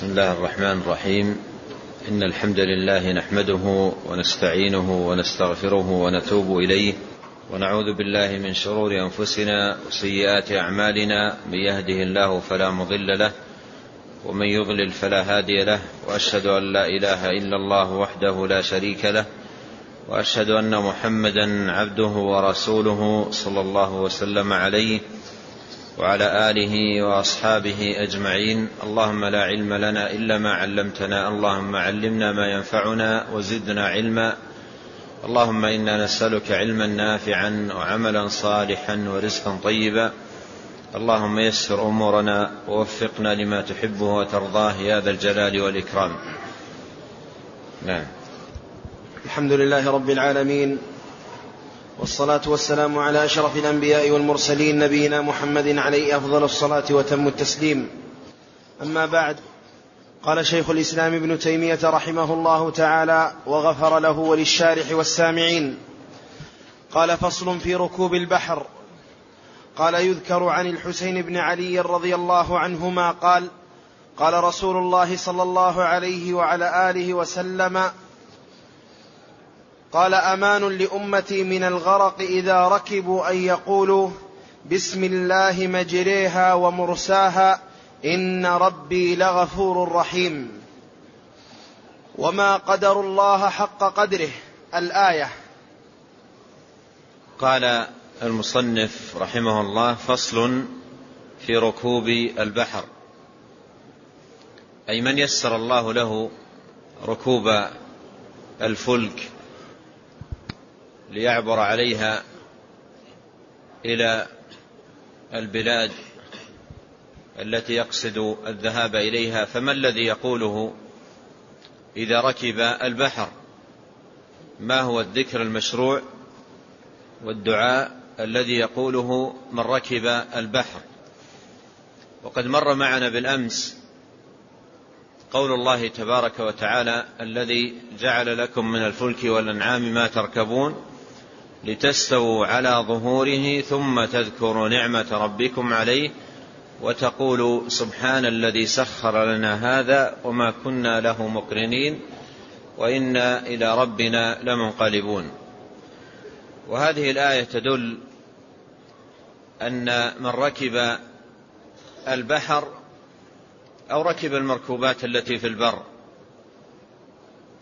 بسم الله الرحمن الرحيم. إن الحمد لله نحمده ونستعينه ونستغفره ونتوب إليه. ونعوذ بالله من شرور أنفسنا وسيئات أعمالنا. من يهده الله فلا مضل له ومن يضلل فلا هادي له. وأشهد أن لا إله إلا الله وحده لا شريك له. وأشهد أن محمدا عبده ورسوله صلى الله وسلم عليه. وعلى آله وأصحابه أجمعين. اللهم لا علم لنا إلا ما علمتنا. اللهم علمنا ما ينفعنا وزدنا علما. اللهم إنا نسألك علما نافعا وعملا صالحا ورزقا طيبا. اللهم يسر أمورنا ووفقنا لما تحبه وترضاه. يا ذا الجلال والإكرام. نعم. الحمد لله رب العالمين. والصلاة والسلام على أشرف الأنبياء والمرسلين نبينا محمد عليه أفضل الصلاة وتم التسليم. أما بعد قال شيخ الإسلام ابن تيمية رحمه الله تعالى وغفر له وللشارح والسامعين قال فصل في ركوب البحر قال يذكر عن الحسين بن علي رضي الله عنهما قال قال رسول الله صلى الله عليه وعلى آله وسلم قال أمان لأمتي من الغرق إذا ركبوا أن يقولوا بسم الله مجريها ومرساها إن ربي لغفور رحيم. وما قدر الله حق قدره. الآية. قال المصنف رحمه الله فصل في ركوب البحر. أي من يسر الله له ركوب الفلك ليعبر عليها إلى البلاد التي يقصد الذهاب إليها. فما الذي يقوله إذا ركب البحر؟ ما هو الذكر المشروع والدعاء الذي يقوله من ركب البحر؟ وقد مر معنا بالأمس قول الله تبارك وتعالى الذي جعل لكم من الفلك والأنعام ما تركبون لتستووا على ظهوره ثم تذكروا نعمة ربكم عليه وتقولوا سبحان الذي سخر لنا هذا وما كنا له مقرنين وإنا إلى ربنا لمنقلبون. وهذه الآية تدل أن من ركب البحر أو ركب المركوبات التي في البر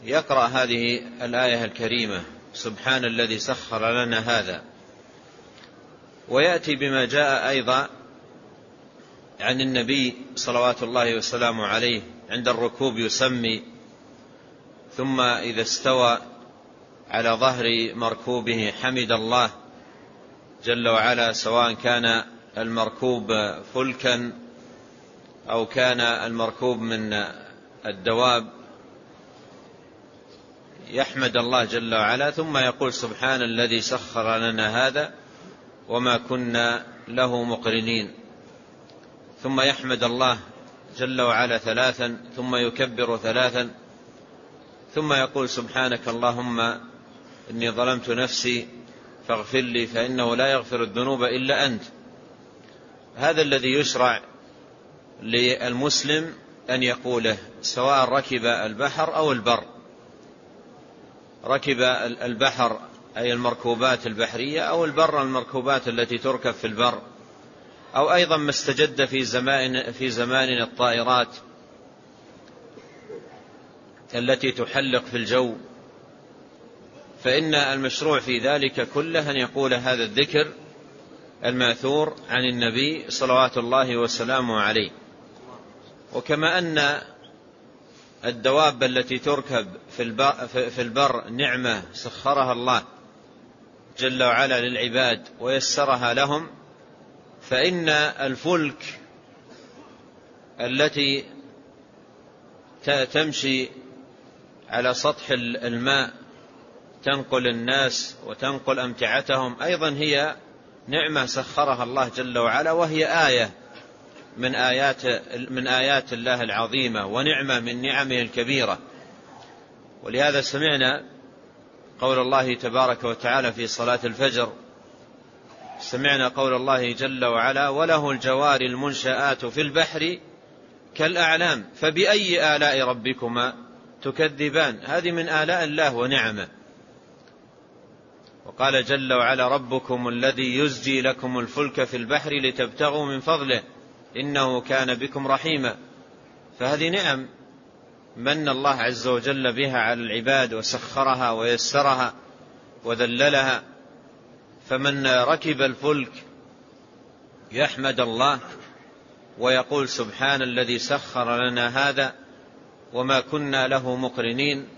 يقرأ هذه الآية الكريمة. سبحان الذي سخر لنا هذا. ويأتي بما جاء أيضا عن النبي صلوات الله وسلامه عليه عند الركوب يسمي ثم إذا استوى على ظهر مركوبه حمد الله جل وعلا سواء كان المركوب فلكا أو كان المركوب من الدواب يحمد الله جل وعلا ثم يقول سبحان الذي سخر لنا هذا وما كنا له مقرنين. ثم يحمد الله جل وعلا ثلاثا ثم يكبر ثلاثا ثم يقول سبحانك اللهم إني ظلمت نفسي فاغفر لي فإنه لا يغفر الذنوب إلا أنت. هذا الذي يشرع للمسلم أن يقوله سواء ركب البحر أو البر. ركب البحر أي المركوبات البحرية أو البر المركوبات التي تركب في البر. أو أيضا ما استجد في زمان في زماننا الطائرات التي تحلق في الجو. فإن المشروع في ذلك كله أن يقول هذا الذكر الماثور عن النبي صلوات الله وسلامه عليه. وكما أن الدواب التي تركب في البر نعمة سخرها الله جل وعلا للعباد ويسرها لهم فإن الفلك التي تمشي على سطح الماء تنقل الناس وتنقل أمتعتهم أيضا هي نعمة سخرها الله جل وعلا وهي آية من آيات من آيات الله العظيمة ونعمة من نعمه الكبيرة. ولهذا سمعنا قول الله تبارك وتعالى في صلاة الفجر. سمعنا قول الله جل وعلا وله الجوار المنشآت في البحر كالأعلام فبأي آلاء ربكما تكذبان؟ هذه من آلاء الله ونعمه. وقال جل وعلا ربكم الذي يزجي لكم الفلك في البحر لتبتغوا من فضله. إنه كان بكم رحيما. فهذه نعم من الله عز وجل بها على العباد وسخرها ويسرها وذللها. فمن ركب الفلك يحمد الله ويقول سبحان الذي سخر لنا هذا وما كنا له مقرنين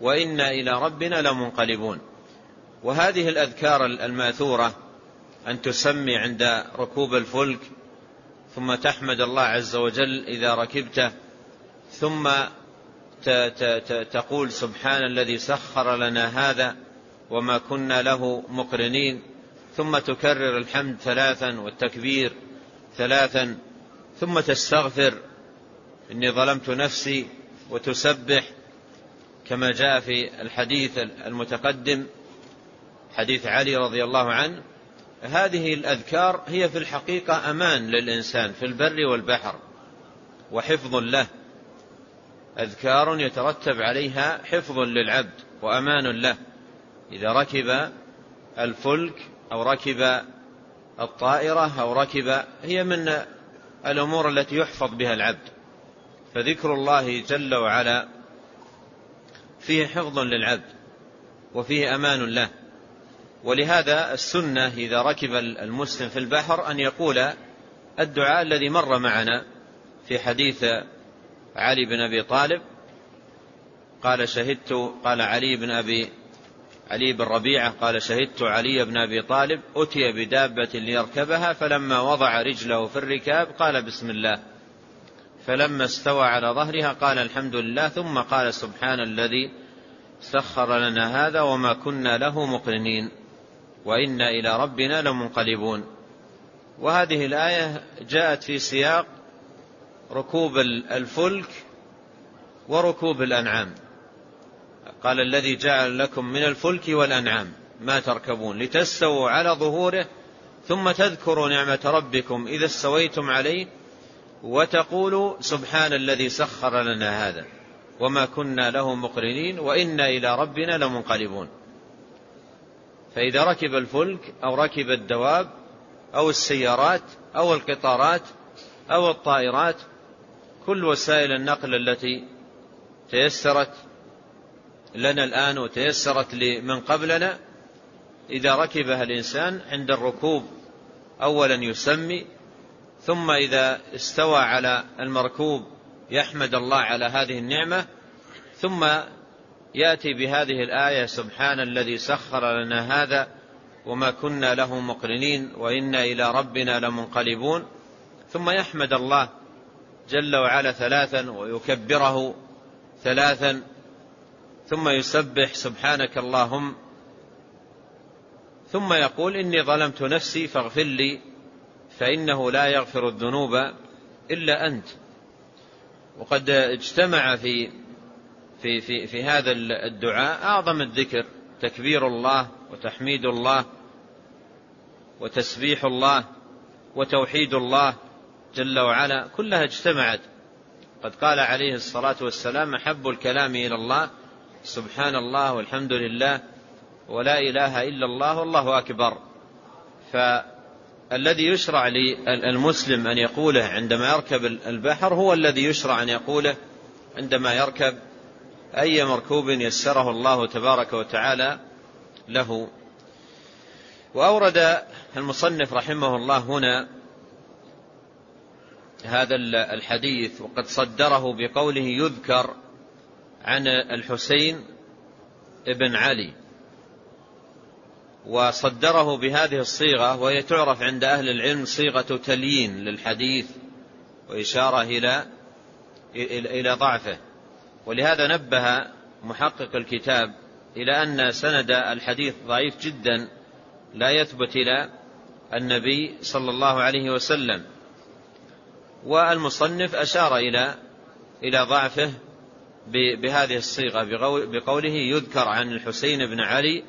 وإنا إلى ربنا لمنقلبون. وهذه الأذكار الماثورة أن تسمي عند ركوب الفلك ثم تحمد الله عز وجل إذا ركبته ثم تقول سبحان الذي سخر لنا هذا وما كنا له مقرنين ثم تكرر الحمد ثلاثا والتكبير ثلاثا ثم تستغفر إني ظلمت نفسي وتسبح كما جاء في الحديث المتقدم حديث علي رضي الله عنه هذه الأذكار هي في الحقيقة أمان للإنسان في البر والبحر وحفظ له. أذكار يترتب عليها حفظ للعبد وأمان له. إذا ركب الفلك أو ركب الطائرة أو ركب هي من الأمور التي يحفظ بها العبد. فذكر الله جل وعلا فيه حفظ للعبد وفيه أمان له. ولهذا السنة إذا ركب المسلم في البحر أن يقول الدعاء الذي مر معنا في حديث علي بن أبي طالب قال شهدت قال علي بن أبي علي بن ربيعة قال شهدت علي بن أبي طالب أتي بدابة ليركبها فلما وضع رجله في الركاب قال بسم الله. فلما استوى على ظهرها قال الحمد لله ثم قال سبحان الذي سخر لنا هذا وما كنا له مقرنين. وإنا إلى ربنا لمنقلبون. وهذه الآية جاءت في سياق ركوب الفلك وركوب الأنعام. قال الذي جعل لكم من الفلك والأنعام ما تركبون لتستووا على ظهوره ثم تذكروا نعمة ربكم إذا استويتم عليه وتقولوا سبحان الذي سخر لنا هذا وما كنا له مقرنين وإنا إلى ربنا لمنقلبون. فإذا ركب الفلك أو ركب الدواب أو السيارات أو القطارات أو الطائرات كل وسائل النقل التي تيسرت لنا الآن وتيسرت لمن قبلنا إذا ركبها الإنسان عند الركوب أولا يسمي ثم إذا استوى على المركوب يحمد الله على هذه النعمة ثم يأتي بهذه الآية سبحان الذي سخر لنا هذا وما كنا له مقرنين وإنا إلى ربنا لمنقلبون. ثم يحمد الله جل وعلا ثلاثا ويكبره ثلاثا. ثم يسبح سبحانك اللهم. ثم يقول إني ظلمت نفسي فاغفر لي فإنه لا يغفر الذنوب إلا أنت. وقد اجتمع في في في في هذا الدعاء أعظم الذكر تكبير الله وتحميد الله وتسبيح الله وتوحيد الله جل وعلا كلها اجتمعت. قد قال عليه الصلاة والسلام أحب الكلام إلى الله سبحان الله والحمد لله ولا إله إلا الله والله أكبر. فالذي يشرع للمسلم أن يقوله عندما يركب البحر هو الذي يشرع أن يقوله عندما يركب أي مركوب يسره الله تبارك وتعالى له. وأورد المصنف رحمه الله هنا هذا الحديث وقد صدره بقوله يذكر عن الحسين ابن علي. وصدره بهذه الصيغة وهي تعرف عند أهل العلم صيغة تليين للحديث وإشارة إلى إلى ضعفه. ولهذا نبه محقق الكتاب إلى أن سند الحديث ضعيف جدا لا يثبت إلى النبي صلى الله عليه وسلم. والمصنف أشار إلى إلى ضعفه بهذه الصيغة بقوله يذكر عن الحسين بن علي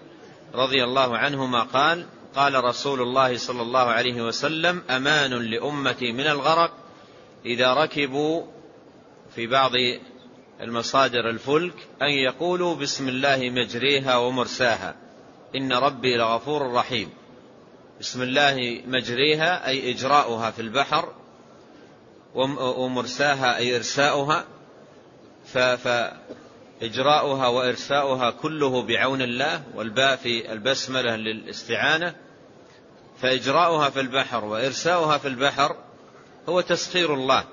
رضي الله عنهما قال قال رسول الله صلى الله عليه وسلم أمان لأمتي من الغرق إذا ركبوا في بعض المصادر الفلك أن يقولوا بسم الله مجريها ومرساها. إن ربي لغفور رحيم. بسم الله مجريها أي إجراؤها في البحر ومرساها أي إرساؤها. فإجراؤها وإرساؤها كله بعون الله والباء في البسملة للاستعانة. فإجراؤها في البحر وإرساؤها في البحر هو تسخير الله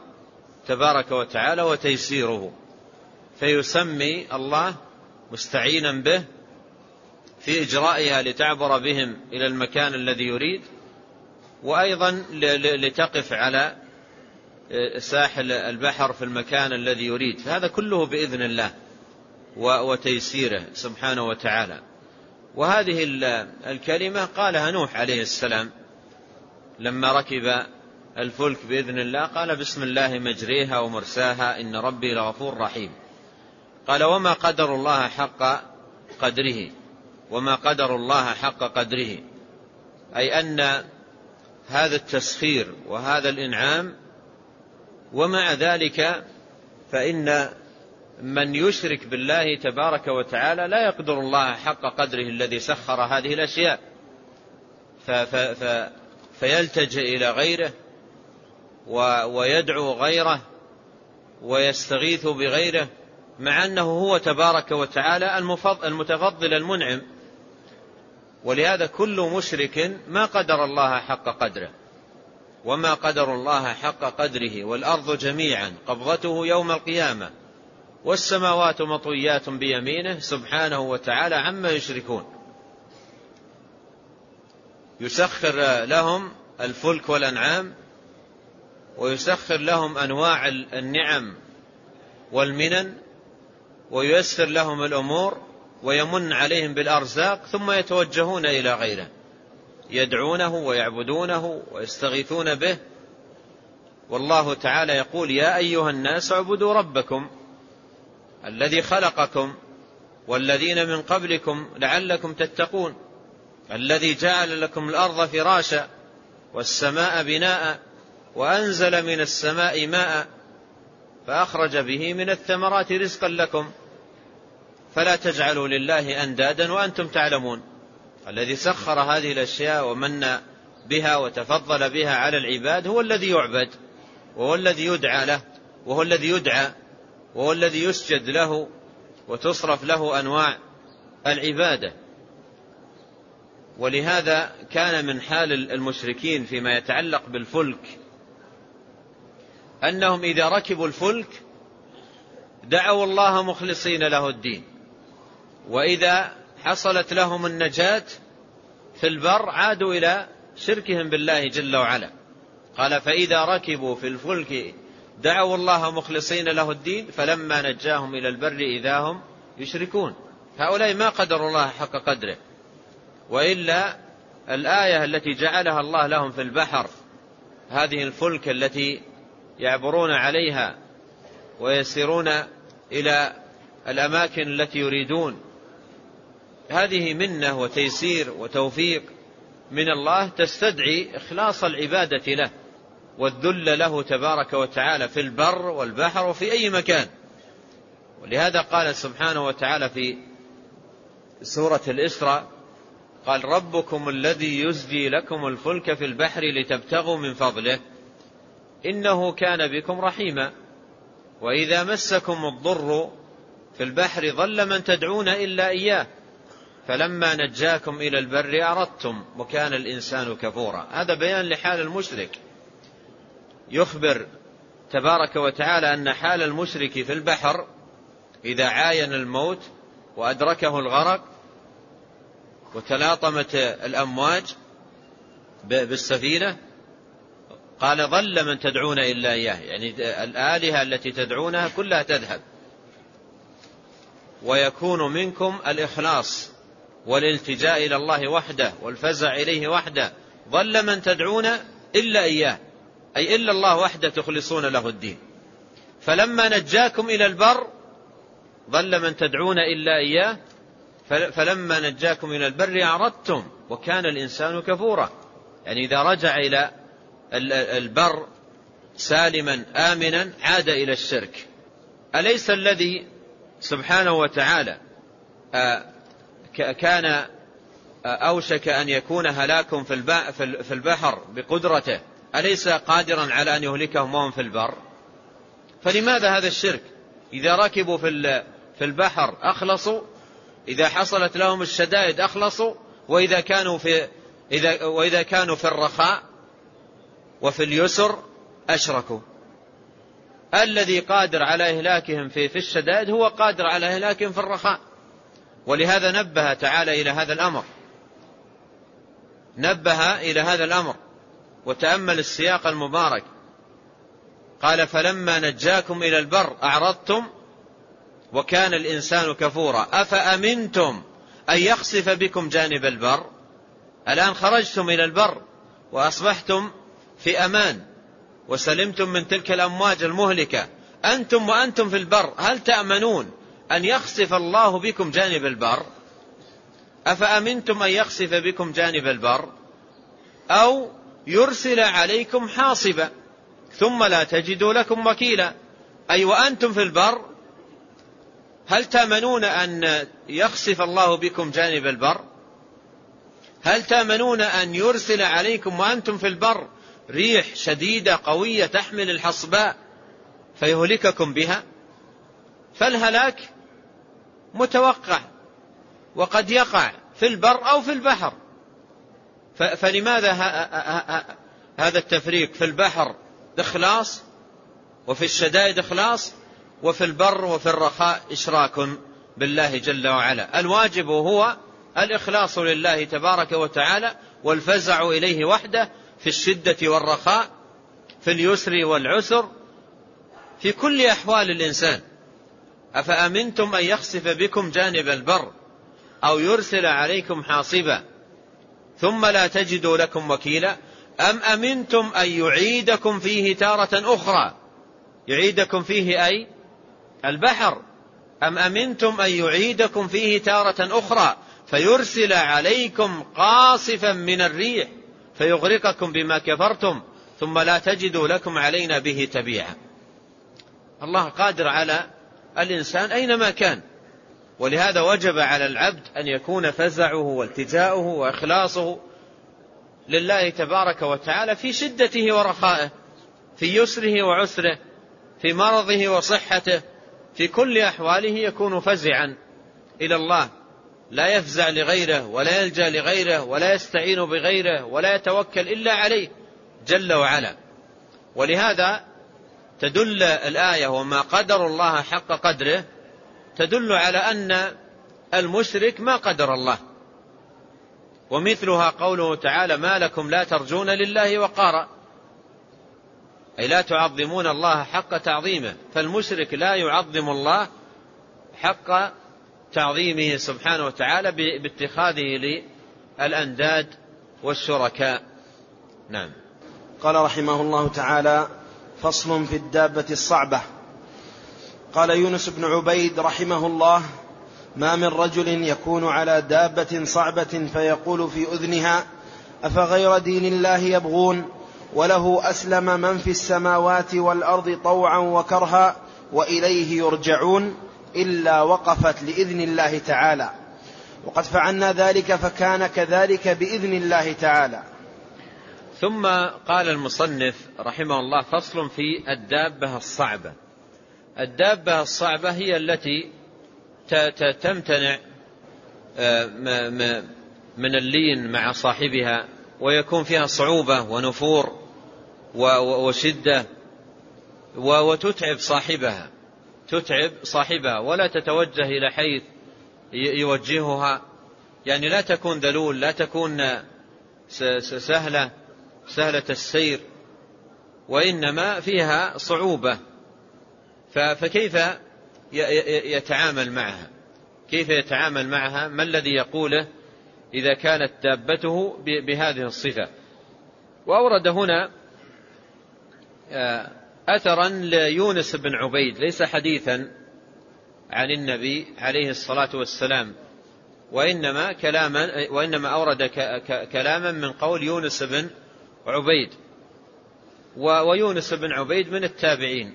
تبارك وتعالى وتيسيره. فيسمي الله مستعينا به في إجرائها لتعبر بهم إلى المكان الذي يريد وأيضا لتقف على ساحل البحر في المكان الذي يريد. فهذا كله بإذن الله وتيسيره سبحانه وتعالى. وهذه الكلمة قالها نوح عليه السلام لما ركب الفلك بإذن الله قال بسم الله مجريها ومرساها إن ربي لغفور رحيم. قال وما قدر الله حق قدره. وما قدر الله حق قدره. أي أن هذا التسخير وهذا الإنعام ومع ذلك فإن من يشرك بالله تبارك وتعالى لا يقدر الله حق قدره الذي سخر هذه الأشياء. فيلتجئ إلى غيره ويدعو غيره ويستغيث بغيره. مع أنه هو تبارك وتعالى المتفضل المنعم. ولهذا كل مشرك ما قدر الله حق قدره وما قدر الله حق قدره والأرض جميعا قبضته يوم القيامة والسماوات مطويات بيمينه سبحانه وتعالى عما يشركون. يسخر لهم الفلك والأنعام ويسخر لهم أنواع النعم والمنن وييسر لهم الأمور ويمن عليهم بالأرزاق ثم يتوجهون إلى غيره. يدعونه ويعبدونه ويستغيثون به. والله تعالى يقول يا أيها الناس اعبدوا ربكم الذي خلقكم والذين من قبلكم لعلكم تتقون الذي جعل لكم الأرض فراشا والسماء بناء وأنزل من السماء ماء فأخرج به من الثمرات رزقا لكم. فلا تجعلوا لله أندادا وأنتم تعلمون. الذي سخر هذه الأشياء ومن بها وتفضل بها على العباد هو الذي يعبد وهو الذي يدعى له وهو الذي يدعى وهو الذي يسجد له وتصرف له أنواع العبادة. ولهذا كان من حال المشركين فيما يتعلق بالفلك أنهم إذا ركبوا الفلك دعوا الله مخلصين له الدين. وإذا حصلت لهم النجاة في البر عادوا إلى شركهم بالله جل وعلا. قال فإذا ركبوا في الفلك دعوا الله مخلصين له الدين فلما نجاهم إلى البر إذا هم يشركون. هؤلاء ما قدروا الله حق قدره. وإلا الآية التي جعلها الله لهم في البحر هذه الفلك التي يعبرون عليها ويسيرون إلى الأماكن التي يريدون. هذه منة وتيسير وتوفيق من الله تستدعي إخلاص العبادة له والذل له تبارك وتعالى في البر والبحر وفي أي مكان. ولهذا قال سبحانه وتعالى في سورة الإسراء قال ربكم الذي يزجي لكم الفلك في البحر لتبتغوا من فضله. إنه كان بكم رحيما. وإذا مسكم الضر في البحر ظل من تدعون إلا إياه. فلما نجاكم إلى البر أردتم وكان الإنسان كفورا. هذا بيان لحال المشرك. يخبر تبارك وتعالى أن حال المشرك في البحر إذا عاين الموت وأدركه الغرق وتلاطمت الأمواج بالسفينة قال ظل من تدعون إلا إياه. يعني الآلهة التي تدعونها كلها تذهب. ويكون منكم الإخلاص والالتجاء إلى الله وحده والفزع إليه وحده. ظل من تدعون إلا إياه. أي إلا الله وحده تخلصون له الدين. فلما نجاكم إلى البر ظل من تدعون إلا إياه. فلما نجاكم إلى البر أعرضتم. وكان الإنسان كفورا. يعني إذا رجع إلى البر سالما آمنا عاد إلى الشرك. أليس الذي سبحانه وتعالى آه، كان آه، أوشك أن يكون هلاكم في البحر بقدرته أليس قادرا على أن يهلكهم وهم في البر؟ فلماذا هذا الشرك؟ إذا ركبوا في البحر أخلصوا إذا حصلت لهم الشدائد أخلصوا وإذا كانوا في إذا وإذا كانوا في الرخاء وفي اليسر أشركوا. الذي قادر على إهلاكهم في في الشدائد هو قادر على إهلاكهم في الرخاء. ولهذا نبه تعالى إلى هذا الأمر. نبه إلى هذا الأمر. وتأمل السياق المبارك. قال فلما نجاكم إلى البر أعرضتم وكان الإنسان كفورا. أفأمنتم أن يخسف بكم جانب البر؟ الآن خرجتم إلى البر وأصبحتم في أمان. وسلمتم من تلك الأمواج المهلكة. أنتم وأنتم في البر هل تأمنون أن يخسف الله بكم جانب البر؟ أفأمنتم أن يخسف بكم جانب البر؟ أو يرسل عليكم حاصبا ثم لا تجدوا لكم وكيلا. أي وأنتم في البر هل تأمنون أن يخسف الله بكم جانب البر؟ هل تأمنون أن يرسل عليكم وأنتم في البر ريح شديدة قوية تحمل الحصباء فيهلككم بها فالهلاك متوقع وقد يقع في البر أو في البحر. فلماذا هذا التفريق؟ في البحر إخلاص وفي الشدائد إخلاص وفي البر وفي الرخاء إشراك بالله جل وعلا. الواجب هو الإخلاص لله تبارك وتعالى والفزع إليه وحده في الشدة والرخاء في اليسر والعسر في كل أحوال الإنسان. أفأمنتم أن يخسف بكم جانب البر أو يرسل عليكم حاصبا؟ ثم لا تجدوا لكم وكيلا. أم أمنتم أن يعيدكم فيه تارة أخرى؟ يعيدكم فيه أي؟ البحر. أم أمنتم أن يعيدكم فيه تارة أخرى فيرسل عليكم قاصفا من الريح؟ فيغرقكم بما كفرتم ثم لا تجدوا لكم علينا به تبيعا. الله قادر على الإنسان أينما كان. ولهذا وجب على العبد أن يكون فزعه والتجاؤه وإخلاصه لله تبارك وتعالى في شدته ورخائه في يسره وعسره في مرضه وصحته في كل أحواله يكون فزعا إلى الله. لا يفزع لغيره ولا يلجأ لغيره ولا يستعين بغيره ولا يتوكل إلا عليه جل وعلا. ولهذا تدل الآية وما قدر الله حق قدره تدل على أن المشرك ما قدر الله. ومثلها قوله تعالى ما لكم لا ترجون لله وقارا. أي لا تعظمون الله حق تعظيمه. فالمشرك لا يعظم الله حق تعظيمه سبحانه وتعالى باتخاذه للأنداد والشركاء. نعم. قال رحمه الله تعالى فصل في الدابة الصعبة. قال يونس بن عبيد رحمه الله ما من رجل يكون على دابة صعبة فيقول في أذنها أفغير دين الله يبغون وله أسلم من في السماوات والأرض طوعا وكرها وإليه يرجعون؟ إلا وقفت لإذن الله تعالى. وقد فعلنا ذلك فكان كذلك بإذن الله تعالى. ثم قال المصنف رحمه الله فصل في الدابة الصعبة. الدابة الصعبة هي التي تمتنع آه، من اللين مع صاحبها ويكون فيها صعوبة ونفور وشدة وتتعب صاحبها. تتعب صاحبها ولا تتوجه إلى حيث يوجهها. يعني لا تكون ذلول لا تكون سهلة سهلة السير وإنما فيها صعوبة. فكيف يتعامل معها؟ كيف يتعامل معها؟ ما الذي يقوله إذا كانت دابته بهذه الصفة؟ وأورد هنا آه، أثرا ليونس بن عبيد ليس حديثا عن النبي عليه الصلاة والسلام وإنما كلاما وإنما أورد كلاما من قول يونس بن عبيد. ويونس بن عبيد من التابعين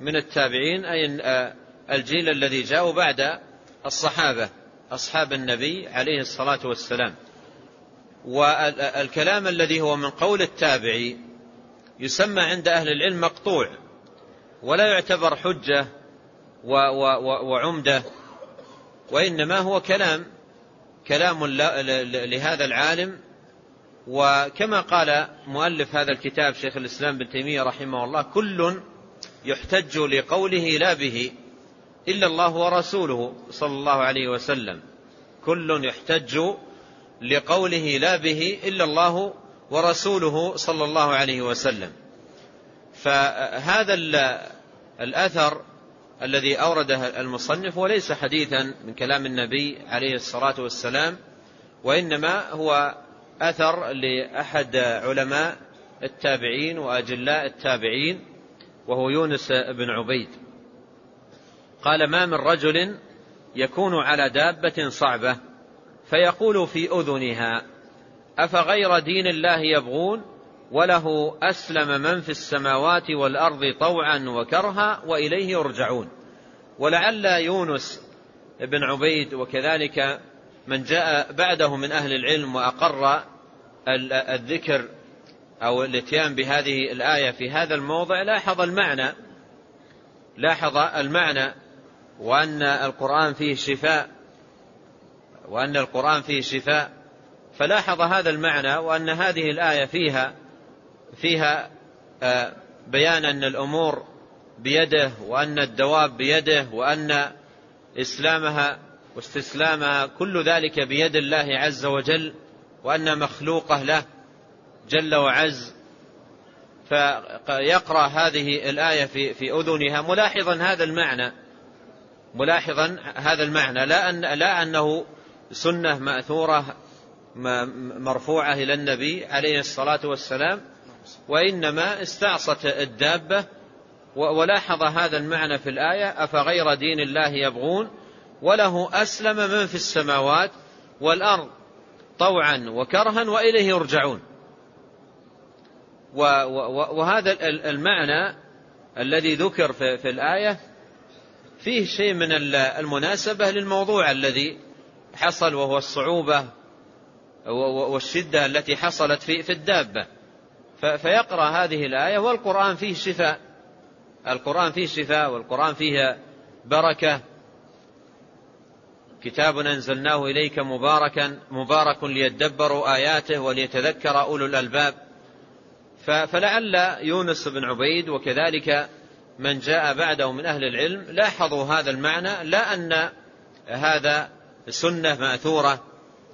من التابعين أي الجيل الذي جاءوا بعد الصحابة أصحاب النبي عليه الصلاة والسلام. والكلام الذي هو من قول التابعي يسمى عند أهل العلم مقطوع ولا يعتبر حجة وعمدة وإنما هو كلام كلام لهذا العالم. وكما قال مؤلف هذا الكتاب شيخ الإسلام بن تيمية رحمه الله كل يحتج لقوله لا به إلا الله ورسوله صلى الله عليه وسلم. كل يحتج لقوله لا به إلا الله ورسوله صلى الله عليه وسلم. فهذا الأثر الذي أورده المصنف وليس حديثا من كلام النبي عليه الصلاة والسلام وإنما هو أثر لأحد علماء التابعين وأجلاء التابعين وهو يونس بن عبيد. قال ما من رجل يكون على دابة صعبة فيقول في أذنها أفغير دين الله يبغون وله أسلم من في السماوات والأرض طوعا وكرها وإليه يرجعون. ولعل يونس بن عبيد وكذلك من جاء بعده من أهل العلم وأقر الذكر أو الاتيان بهذه الآية في هذا الموضع لاحظ المعنى لاحظ المعنى وأن القرآن فيه شفاء وأن القرآن فيه شفاء. فلاحظ هذا المعنى وأن هذه الآية فيها فيها آه، بيان أن الأمور بيده وأن الدواب بيده وأن إسلامها واستسلامها كل ذلك بيد الله عز وجل وأن مخلوقه له جل وعز. فيقرأ هذه الآية في, في أذنها ملاحظا هذا المعنى ملاحظا هذا المعنى لا, أن لا أنه سنة مأثورة مرفوعة إلى النبي عليه الصلاة والسلام وإنما استعصت الدابة ولاحظ هذا المعنى في الآية أفغير دين الله يبغون؟ وله أسلم من في السماوات والأرض طوعا وكرها وإليه يرجعون. وهذا المعنى الذي ذكر في الآية فيه شيء من المناسبة للموضوع الذي حصل وهو الصعوبة والشدة التي حصلت في في الدابة. فيقرأ هذه الآية والقرآن فيه شفاء. القرآن فيه شفاء والقرآن فيه بركة. كتاب أنزلناه إليك مباركا مبارك ليدبروا آياته وليتذكر أولو الألباب. فلعل يونس بن عبيد وكذلك من جاء بعده من أهل العلم لاحظوا هذا المعنى لا أن هذا سنة مأثورة.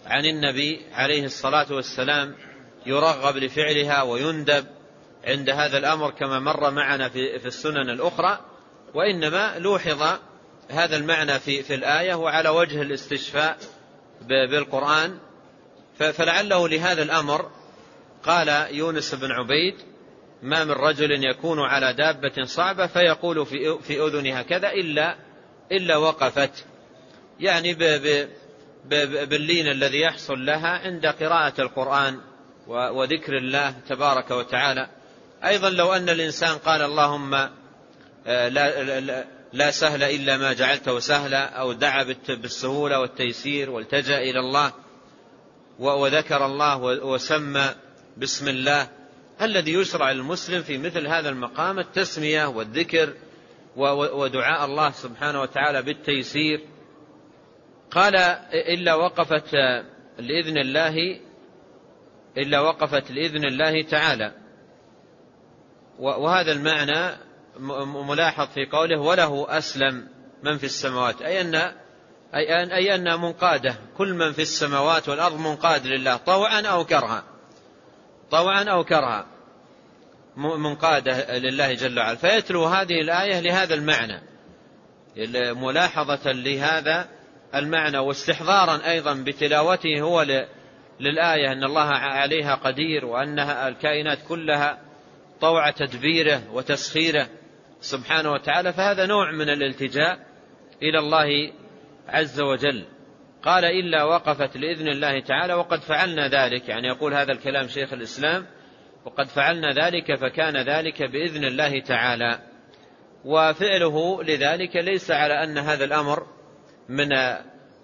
عن النبي عليه الصلاة والسلام يرغب لفعلها ويندب عند هذا الأمر كما مر معنا في, السنن الأخرى وإنما لوحظ هذا المعنى في, في الآية وعلى وجه الاستشفاء بالقرآن. فلعله لهذا الأمر قال يونس بن عبيد ما من رجل يكون على دابة صعبة فيقول في, أذنها كذا إلا, إلا وقفت. يعني باللين الذي يحصل لها عند قراءة القرآن وذكر الله تبارك وتعالى. أيضا لو أن الإنسان قال اللهم آه، لا, لا سهل إلا ما جعلته سهلا أو دعا بالسهولة والتيسير والتجأ إلى الله وذكر الله وسمى بسم الله. الذي يشرع المسلم في مثل هذا المقام التسمية والذكر ودعاء الله سبحانه وتعالى بالتيسير. قال إلا وقفت لإذن الله إلا وقفت لإذن الله تعالى. وهذا المعنى ملاحظ في قوله وله أسلم من في السماوات أي أن أي أن أي أنها منقادة كل من في السماوات والأرض منقاد لله طوعا أو كرها. طوعا أو كرها. منقادة لله جل وعلا. فيتلو هذه الآية لهذا المعنى. ملاحظة لهذا المعنى واستحضارا أيضا بتلاوته هو للآية أن الله عليها قدير وأنها الكائنات كلها طوع تدبيره وتسخيره سبحانه وتعالى فهذا نوع من الالتجاء إلى الله عز وجل. قال إلا وقفت لإذن الله تعالى وقد فعلنا ذلك. يعني يقول هذا الكلام شيخ الإسلام وقد فعلنا ذلك فكان ذلك بإذن الله تعالى. وفعله لذلك ليس على أن هذا الأمر من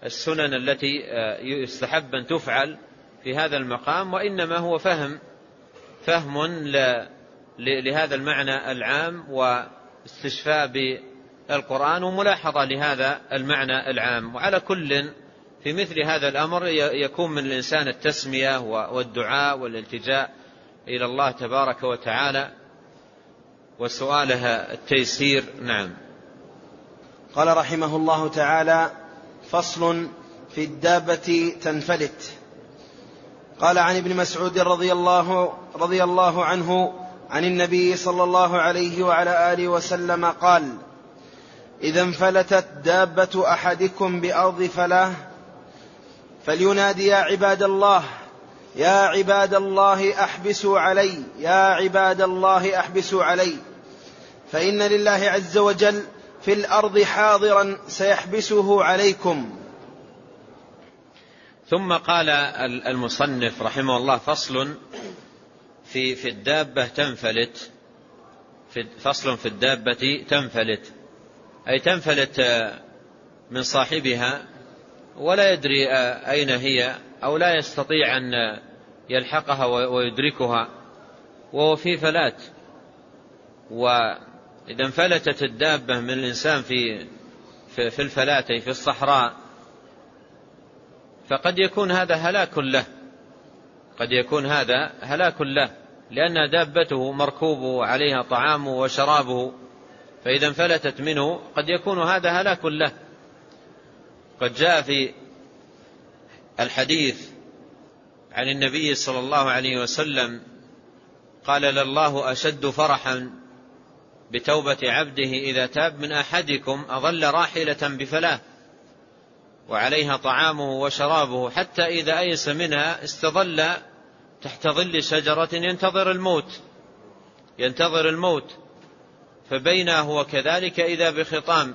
السنن التي يستحب أن تفعل في هذا المقام وإنما هو فهم فهم لهذا المعنى العام واستشفاء بالقرآن وملاحظة لهذا المعنى العام. وعلى كل في مثل هذا الأمر يكون من الإنسان التسمية والدعاء والالتجاء إلى الله تبارك وتعالى وسؤالها التيسير. نعم. قال رحمه الله تعالى فصل في الدابة تنفلت. قال عن ابن مسعود رضي الله رضي الله عنه عن النبي صلى الله عليه وعلى آله وسلم قال إذا انفلتت دابة أحدكم بأرض فلاه فلينادي يا عباد الله يا عباد الله أحبسوا علي يا عباد الله أحبسوا علي فإن لله عز وجل في الأرض حاضرا سيحبسه عليكم. ثم قال المصنف رحمه الله فصل في في الدابة تنفلت في فصل في الدابة تنفلت. أي تنفلت من صاحبها ولا يدري أين هي أو لا يستطيع أن يلحقها ويدركها وهو في فلات. وإذا انفلتت الدابة من الإنسان في في الفلاة في الصحراء فقد يكون هذا هلاك له. قد يكون هذا هلاك له لأن دابته مركوب عليها طعامه وشرابه فإذا انفلتت منه قد يكون هذا هلاك له. قد جاء في الحديث عن النبي صلى الله عليه وسلم قال لله أشد فرحا بتوبة عبده إذا تاب من أحدكم أظل راحلة بفلاه وعليها طعامه وشرابه حتى إذا أيس منها استظل تحت ظل شجرة ينتظر الموت ينتظر الموت فبينا هو كذلك إذا بخطام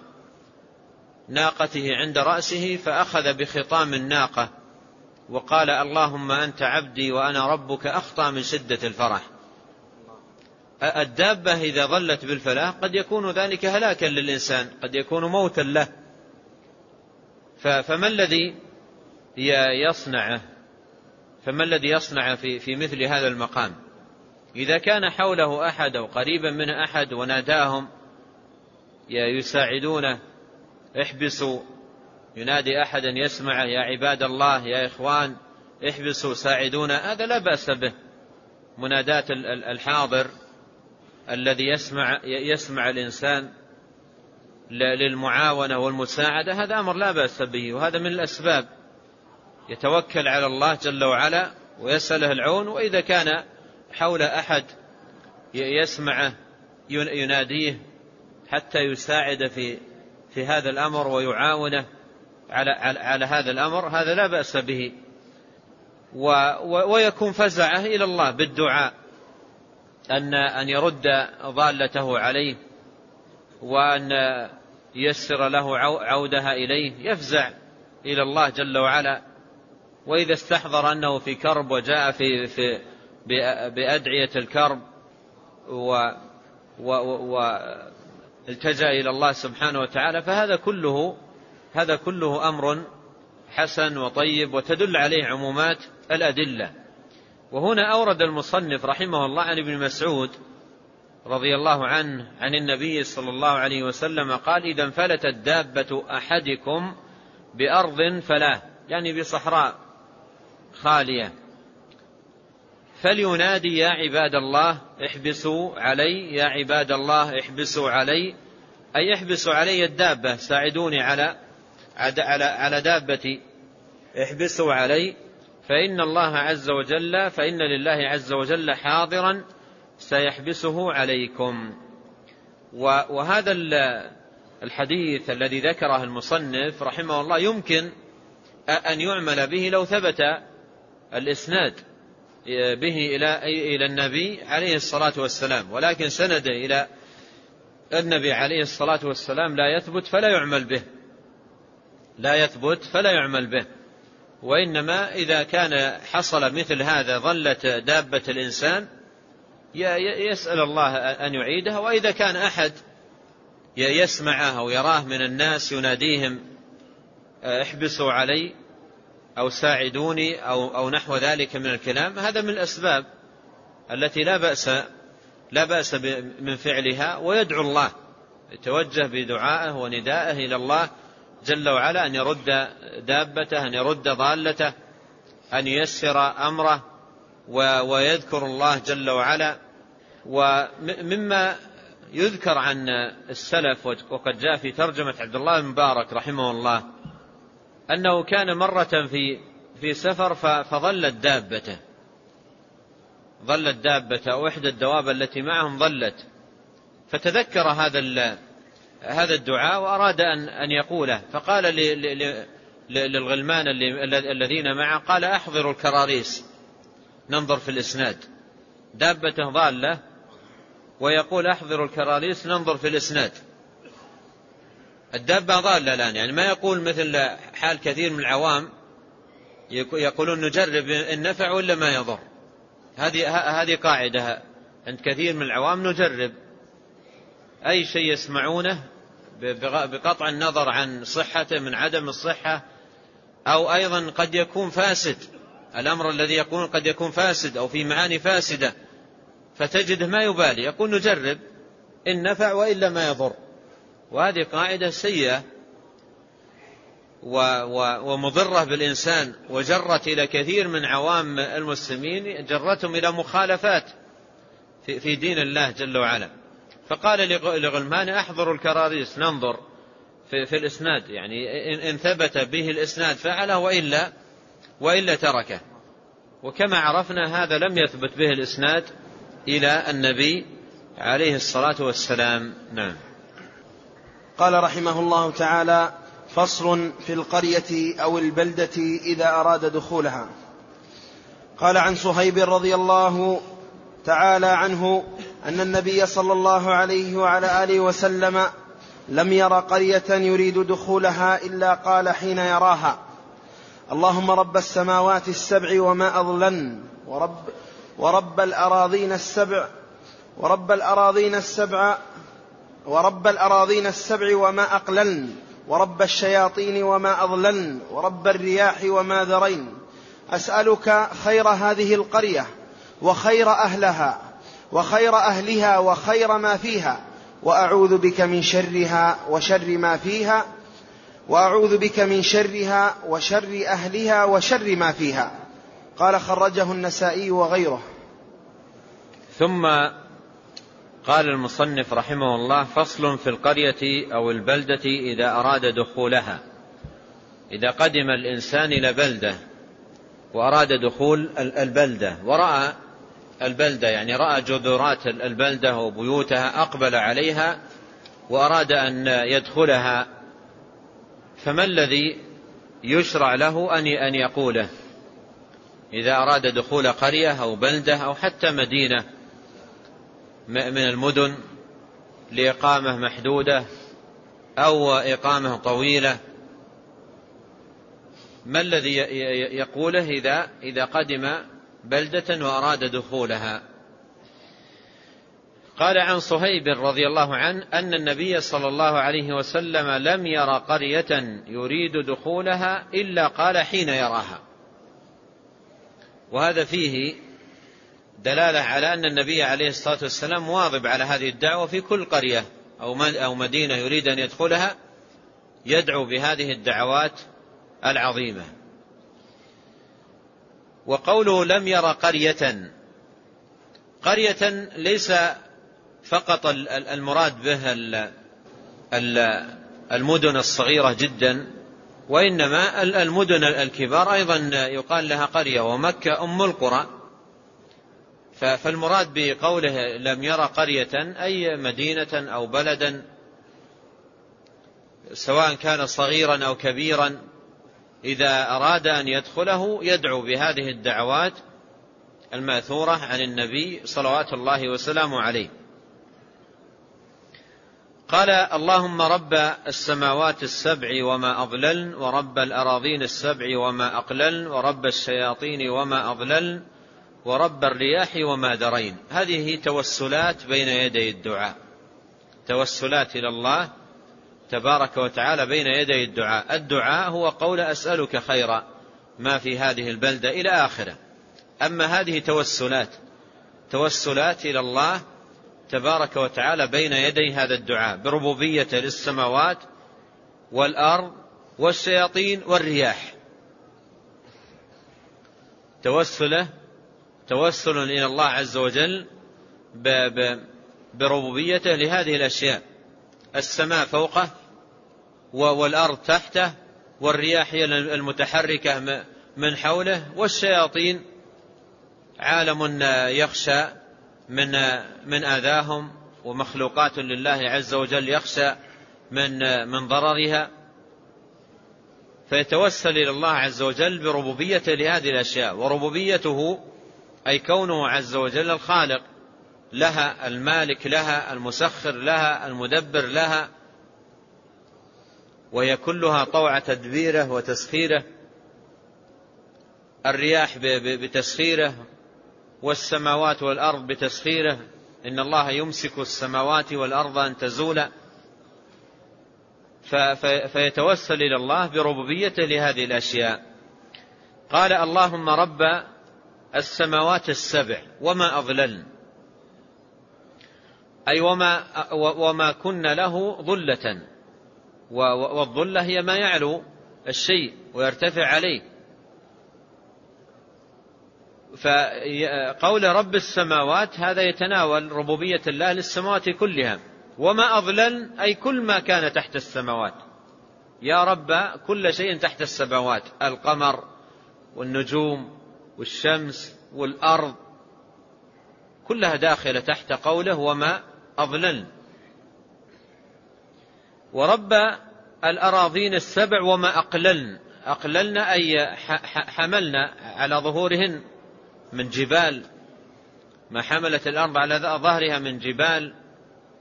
ناقته عند رأسه فأخذ بخطام الناقة وقال اللهم أنت عبدي وأنا ربك أخطأ من شدة الفرح. الدابة إذا ظلت بالفلاح قد يكون ذلك هلاكا للإنسان قد يكون موتا له. فما الذي يصنعه؟ فما الذي يصنع في, في مثل هذا المقام؟ إذا كان حوله أحد أو قريبا منه أحد وناداهم يساعدونه احبسوا. ينادي أحدا يسمع يا عباد الله يا إخوان احبسوا ساعدونا. هذا لا بأس به. مناداة الحاضر الذي يسمع يسمع الإنسان للمعاونة والمساعدة هذا أمر لا بأس به وهذا من الأسباب. يتوكل على الله جل وعلا ويسأله العون وإذا كان حول أحد يسمعه يناديه حتى يساعد في في هذا الأمر ويعاونه على, على, هذا الأمر هذا لا بأس به. ويكون فزعه إلى الله بالدعاء. أن أن يرد ضالته عليه وأن ييسر له عودها إليه يفزع إلى الله جل وعلا. وإذا استحضر أنه في كرب وجاء في, في بأدعية الكرب و, و, و التجأ إلى الله سبحانه وتعالى فهذا كله هذا كله أمر حسن وطيب وتدل عليه عمومات الأدلة. وهنا أورد المصنف رحمه الله عن ابن مسعود رضي الله عنه عن النبي صلى الله عليه وسلم قال إذا انفلتت دابه أحدكم بأرض فلاه يعني بصحراء خالية. فلينادي يا عباد الله احبسوا علي يا عباد الله احبسوا علي أي احبسوا علي الدابة ساعدوني على على على دابتي. احبسوا علي. فإن الله عز وجل فإن لله عز وجل حاضرا سيحبسه عليكم. وهذا الحديث الذي ذكره المصنف رحمه الله يمكن أن يعمل به لو ثبت الإسناد به إلى إلى النبي عليه الصلاة والسلام. ولكن سند إلى النبي عليه الصلاة والسلام لا يثبت فلا يعمل به. لا يثبت فلا يعمل به. وإنما إذا كان حصل مثل هذا ظلت دابة الإنسان يسأل الله أن يعيدها وإذا كان أحد يسمعه أو يراه من الناس يناديهم احبسوا علي أو ساعدوني أو, أو نحو ذلك من الكلام هذا من الأسباب التي لا بأس لا بأس من فعلها ويدعو الله يتوجه بدعائه وندائه إلى الله جل وعلا أن يرد دابته أن يرد ضالته أن ييسر أمره ويذكر الله جل وعلا. ومما يذكر عن السلف وقد جاء في ترجمة عبد الله بن مبارك رحمه الله أنه كان مرة في في سفر فظلت دابته. ظلت دابته أو إحدى الدواب التي معهم ظلت. فتذكر هذا هذا الدعاء وأراد أن أن يقوله. فقال للغلمان الذين معه قال أحضروا الكراريس. ننظر في الإسناد. دابته ضالة ويقول أحضروا الكراريس ننظر في الإسناد. الدابة ضالة الآن يعني ما يقول مثل حال كثير من العوام يقولون نجرب إن نفع ولا ما يضر. هذه هذه قاعدة. عند كثير من العوام نجرب. أي شيء يسمعونه بقطع النظر عن صحته من عدم الصحة أو أيضا قد يكون فاسد. الأمر الذي يكون قد يكون فاسد أو في معاني فاسدة فتجده ما يبالي. يقول نجرب إن نفع وإلا ما يضر. وهذه قاعدة سيئة ومضرة بالإنسان وجرت إلى كثير من عوام المسلمين جرتهم إلى مخالفات في دين الله جل وعلا. فقال لغلمان أحضروا الكراريس ننظر في, في الإسناد. يعني إن ثبت به الإسناد فعله وإلا وإلا تركه. وكما عرفنا هذا لم يثبت به الإسناد إلى النبي عليه الصلاة والسلام. نعم. قال رحمه الله تعالى فصل في القرية أو البلدة إذا أراد دخولها. قال عن صهيب رضي الله تعالى عنه أن النبي صلى الله عليه وعلى آله وسلم لم ير قرية يريد دخولها إلا قال حين يراها. اللهم رب السماوات السبع وما أضلن ورب ورب الأراضين السبع ورب الأراضين السبع ورب الأراضين السبع وما أقللن ورب الشياطين وما أضللن ورب الرياح وما ذرين. أسألك خير هذه القرية وخير أهلها. وخير أهلها وخير ما فيها وأعوذ بك من شرها وشر ما فيها وأعوذ بك من شرها وشر أهلها وشر ما فيها. قال خرجه النسائي وغيره. ثم قال المصنف رحمه الله فصل في القرية أو البلدة إذا أراد دخولها. إذا قدم الإنسان إلى بلدة وأراد دخول البلدة ورأى البلدة يعني رأى جذورات البلدة وبيوتها أقبل عليها وأراد أن يدخلها. فما الذي يشرع له أن يقوله؟ إذا أراد دخول قرية أو بلدة أو حتى مدينة من المدن لإقامة محدودة أو إقامة طويلة ما الذي يقوله إذا إذا قدم بلدة وأراد دخولها. قال عن صهيب رضي الله عنه أن النبي صلى الله عليه وسلم لم ير قرية يريد دخولها إلا قال حين يراها. وهذا فيه دلالة على أن النبي عليه الصلاة والسلام مواظب على هذه الدعوة في كل قرية أو مدينة يريد أن يدخلها يدعو بهذه الدعوات العظيمة. وقوله لم ير قرية. قرية ليس فقط المراد به المدن الصغيرة جدا وإنما المدن الكبار أيضا يقال لها قرية ومكة أم القرى. فالمراد بقوله لم ير قرية أي مدينة أو بلدا سواء كان صغيرا أو كبيرا إذا أراد أن يدخله يدعو بهذه الدعوات المأثورة عن النبي صلوات الله وسلامه عليه. قال اللهم رب السماوات السبع وما أضللن ورب الأراضين السبع وما أقللن ورب الشياطين وما أضللن ورب الرياح وما درين هذه توسلات بين يدي الدعاء. توسلات إلى الله تبارك وتعالى بين يدي الدعاء. الدعاء هو قول أسألك خيرا ما في هذه البلدة إلى آخرة. أما هذه توسلات توسلات إلى الله تبارك وتعالى بين يدي هذا الدعاء بربوبيته للسماوات والأرض والشياطين والرياح. توسله توسل إلى الله عز وجل بربوبيته لهذه الأشياء. السماء فوقه والأرض تحته والرياح هي المتحركة من حوله والشياطين عالم يخشى من من آذاهم ومخلوقات لله عز وجل يخشى من من ضررها. فيتوسل إلى الله عز وجل بربوبيته لهذه الأشياء وربوبيته أي كونه عز وجل الخالق لها المالك لها المسخر لها المدبر لها وهي كلها طوع تدبيره وتسخيره. الرياح بتسخيره والسماوات والأرض بتسخيره. إن الله يمسك السماوات والأرض أن تزولا فيتوسل إلى الله بربوبيته لهذه الأشياء. قال اللهم رب السماوات السبع وما أضللن أي وما, وما كن له ظلة والظلة هي ما يعلو الشيء ويرتفع عليه. فقول رب السماوات هذا يتناول ربوبية الله للسماوات كلها. وما أضلل أي كل ما كان تحت السماوات. يا رب كل شيء تحت السماوات. القمر والنجوم والشمس والأرض كلها داخلة تحت قوله وما أضلل. ورب الأراضين السبع وما أقللن. أقللن أي حملنا على ظهورهن من جبال. ما حملت الأرض على ظهرها من جبال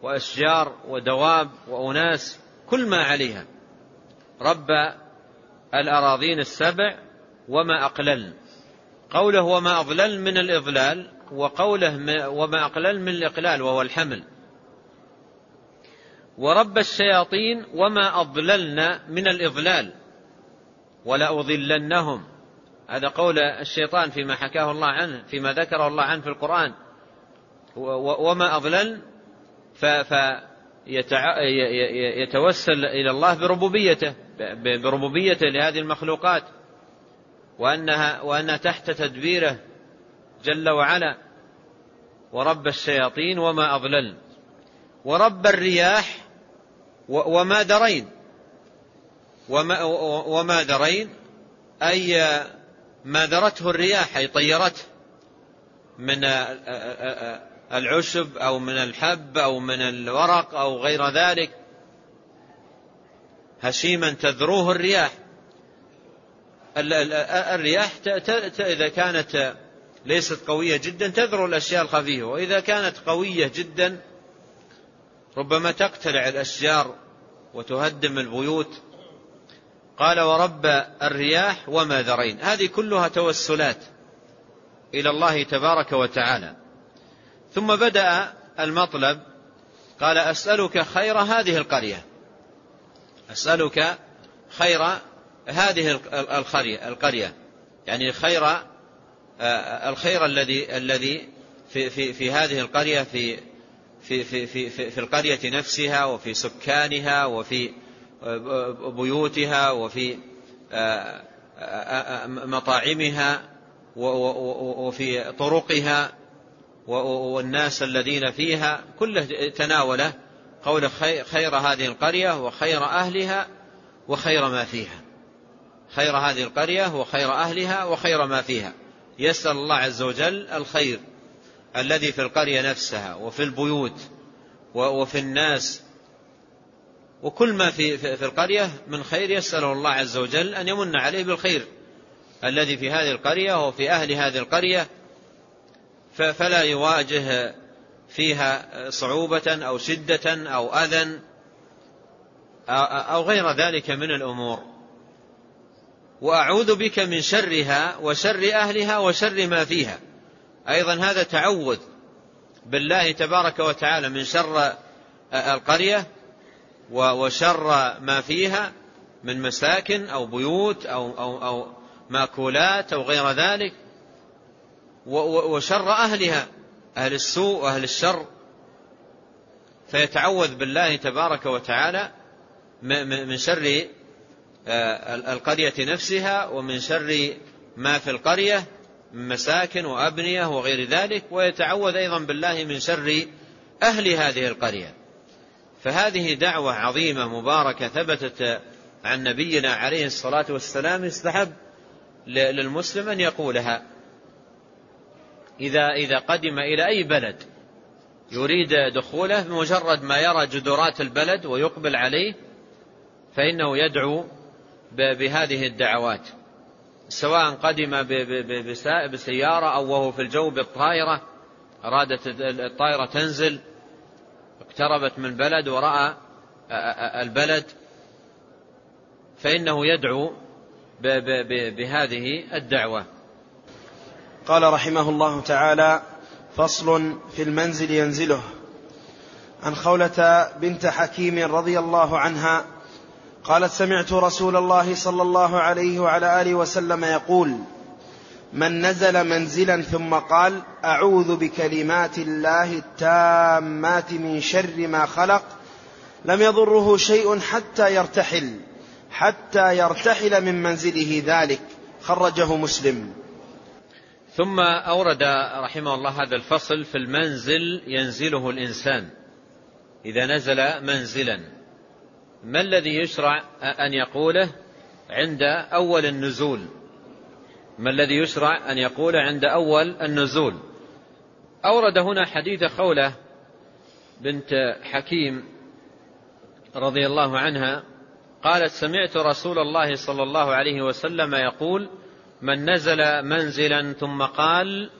وأشجار ودواب وأناس. كل ما عليها. رب الأراضين السبع وما أقللن. قوله وما أضلل من الإضلال وقوله وما أقلل من الإقلال وهو الحمل. ورب الشياطين وما أضللن من الإضلال. ولا أضلنهم هذا قول الشيطان فيما حكاه الله عنه فيما ذكره الله عنه في القرآن. وما أضلل فيتوسل إلى الله بربوبيته بربوبيته لهذه المخلوقات. وأنها, وأنها تحت تدبيره جل وعلا. ورب الشياطين وما أضلل. ورب الرياح وما درين. وما, وما درين. أي ما ذرته الرياح أي طيرته. من العشب أو من الحب أو من الورق أو غير ذلك. هشيما تذروه الرياح. الرياح إذا كانت ليست قوية جدا تذرو الأشياء الخفيفة. وإذا كانت قوية جدا ربما تقتلع الأشجار وتهدم البيوت. قال ورب الرياح وما ذرين. هذه كلها توسلات إلى الله تبارك وتعالى. ثم بدأ المطلب قال أسألك خير هذه القرية. أسألك خير هذه القرية القرية. يعني خير آه، الخير الذي الذي في في في هذه القرية في في في في في القرية نفسها وفي سكانها وفي آه، بيوتها وفي آه، مطاعمها وفي طرقها والناس الذين فيها كله تناوله قول خير هذه القرية وخير أهلها وخير ما فيها. خير هذه القرية وخير أهلها وخير ما فيها. يسأل الله عز وجل الخير. الذي في القرية نفسها وفي البيوت وفي الناس. وكل ما في في القرية من خير يسأله الله عز وجل أن يمن عليه بالخير. الذي في هذه القرية وفي أهل هذه القرية فلا يواجه فيها صعوبة أو شدة أو أذى أو غير ذلك من الأمور. وأعوذ بك من شرها وشر أهلها وشر ما فيها. أيضا هذا تعوذ بالله تبارك وتعالى من شر القرية وشر ما فيها من مساكن أو بيوت أو, أو, أو مأكولات أو غير ذلك وشر أهلها أهل السوء وأهل الشر. فيتعوذ بالله تبارك وتعالى من شر آه، القرية نفسها ومن شر ما في القرية. من مساكن وأبنية وغير ذلك ويتعوذ أيضا بالله من شر أهل هذه القرية. فهذه دعوة عظيمة مباركة ثبتت عن نبينا عليه الصلاة والسلام يستحب للمسلم أن يقولها. إذا إذا قدم إلى أي بلد يريد دخوله بمجرد ما يرى جدرات البلد ويقبل عليه فإنه يدعو بهذه الدعوات. سواء قدم بسيارة أو وهو في الجو بالطائرة أرادت الطائرة تنزل اقتربت من بلد ورأى البلد فإنه يدعو بهذه الدعوة. قال رحمه الله تعالى فصل في المنزل ينزله. عن خولة بنت حكيم رضي الله عنها قالت سمعت رسول الله صلى الله عليه وعلى آله وسلم يقول من نزل منزلا ثم قال أعوذ بكلمات الله التامات من شر ما خلق لم يضره شيء حتى يرتحل حتى يرتحل من منزله ذلك. خرجه مسلم. ثم أورد رحمه الله هذا الفصل في المنزل ينزله الإنسان إذا نزل منزلا. ما الذي يشرع أن يقوله عند أول النزول؟ ما الذي يشرع أن يقوله عند أول النزول؟ أورد هنا حديث خولة بنت حكيم رضي الله عنها قالت سمعت رسول الله صلى الله عليه وسلم يقول من نزل منزلا ثم قال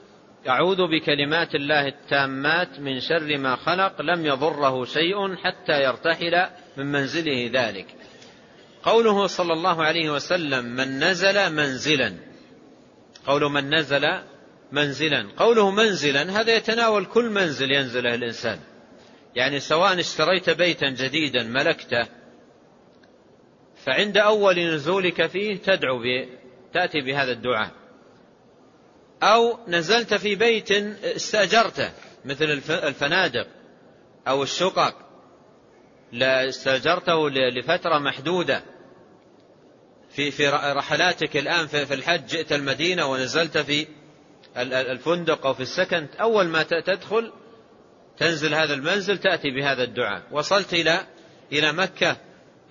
أعوذ بكلمات الله التامات من شر ما خلق لم يضره شيء حتى يرتحل من منزله ذلك. قوله صلى الله عليه وسلم من نزل منزلا. قول من نزل منزلا. قوله منزلا هذا يتناول كل منزل ينزله الإنسان. يعني سواء اشتريت بيتا جديدا ملكته فعند أول نزولك فيه تدعو تأتي بهذا الدعاء. أو نزلت في بيت استأجرته مثل الفنادق أو الشقق. استأجرته لفترة محدودة. في في رحلاتك الآن في الحج جئت المدينة ونزلت في الفندق أو في السكن أول ما تدخل تنزل هذا المنزل تأتي بهذا الدعاء. وصلت إلى إلى مكة.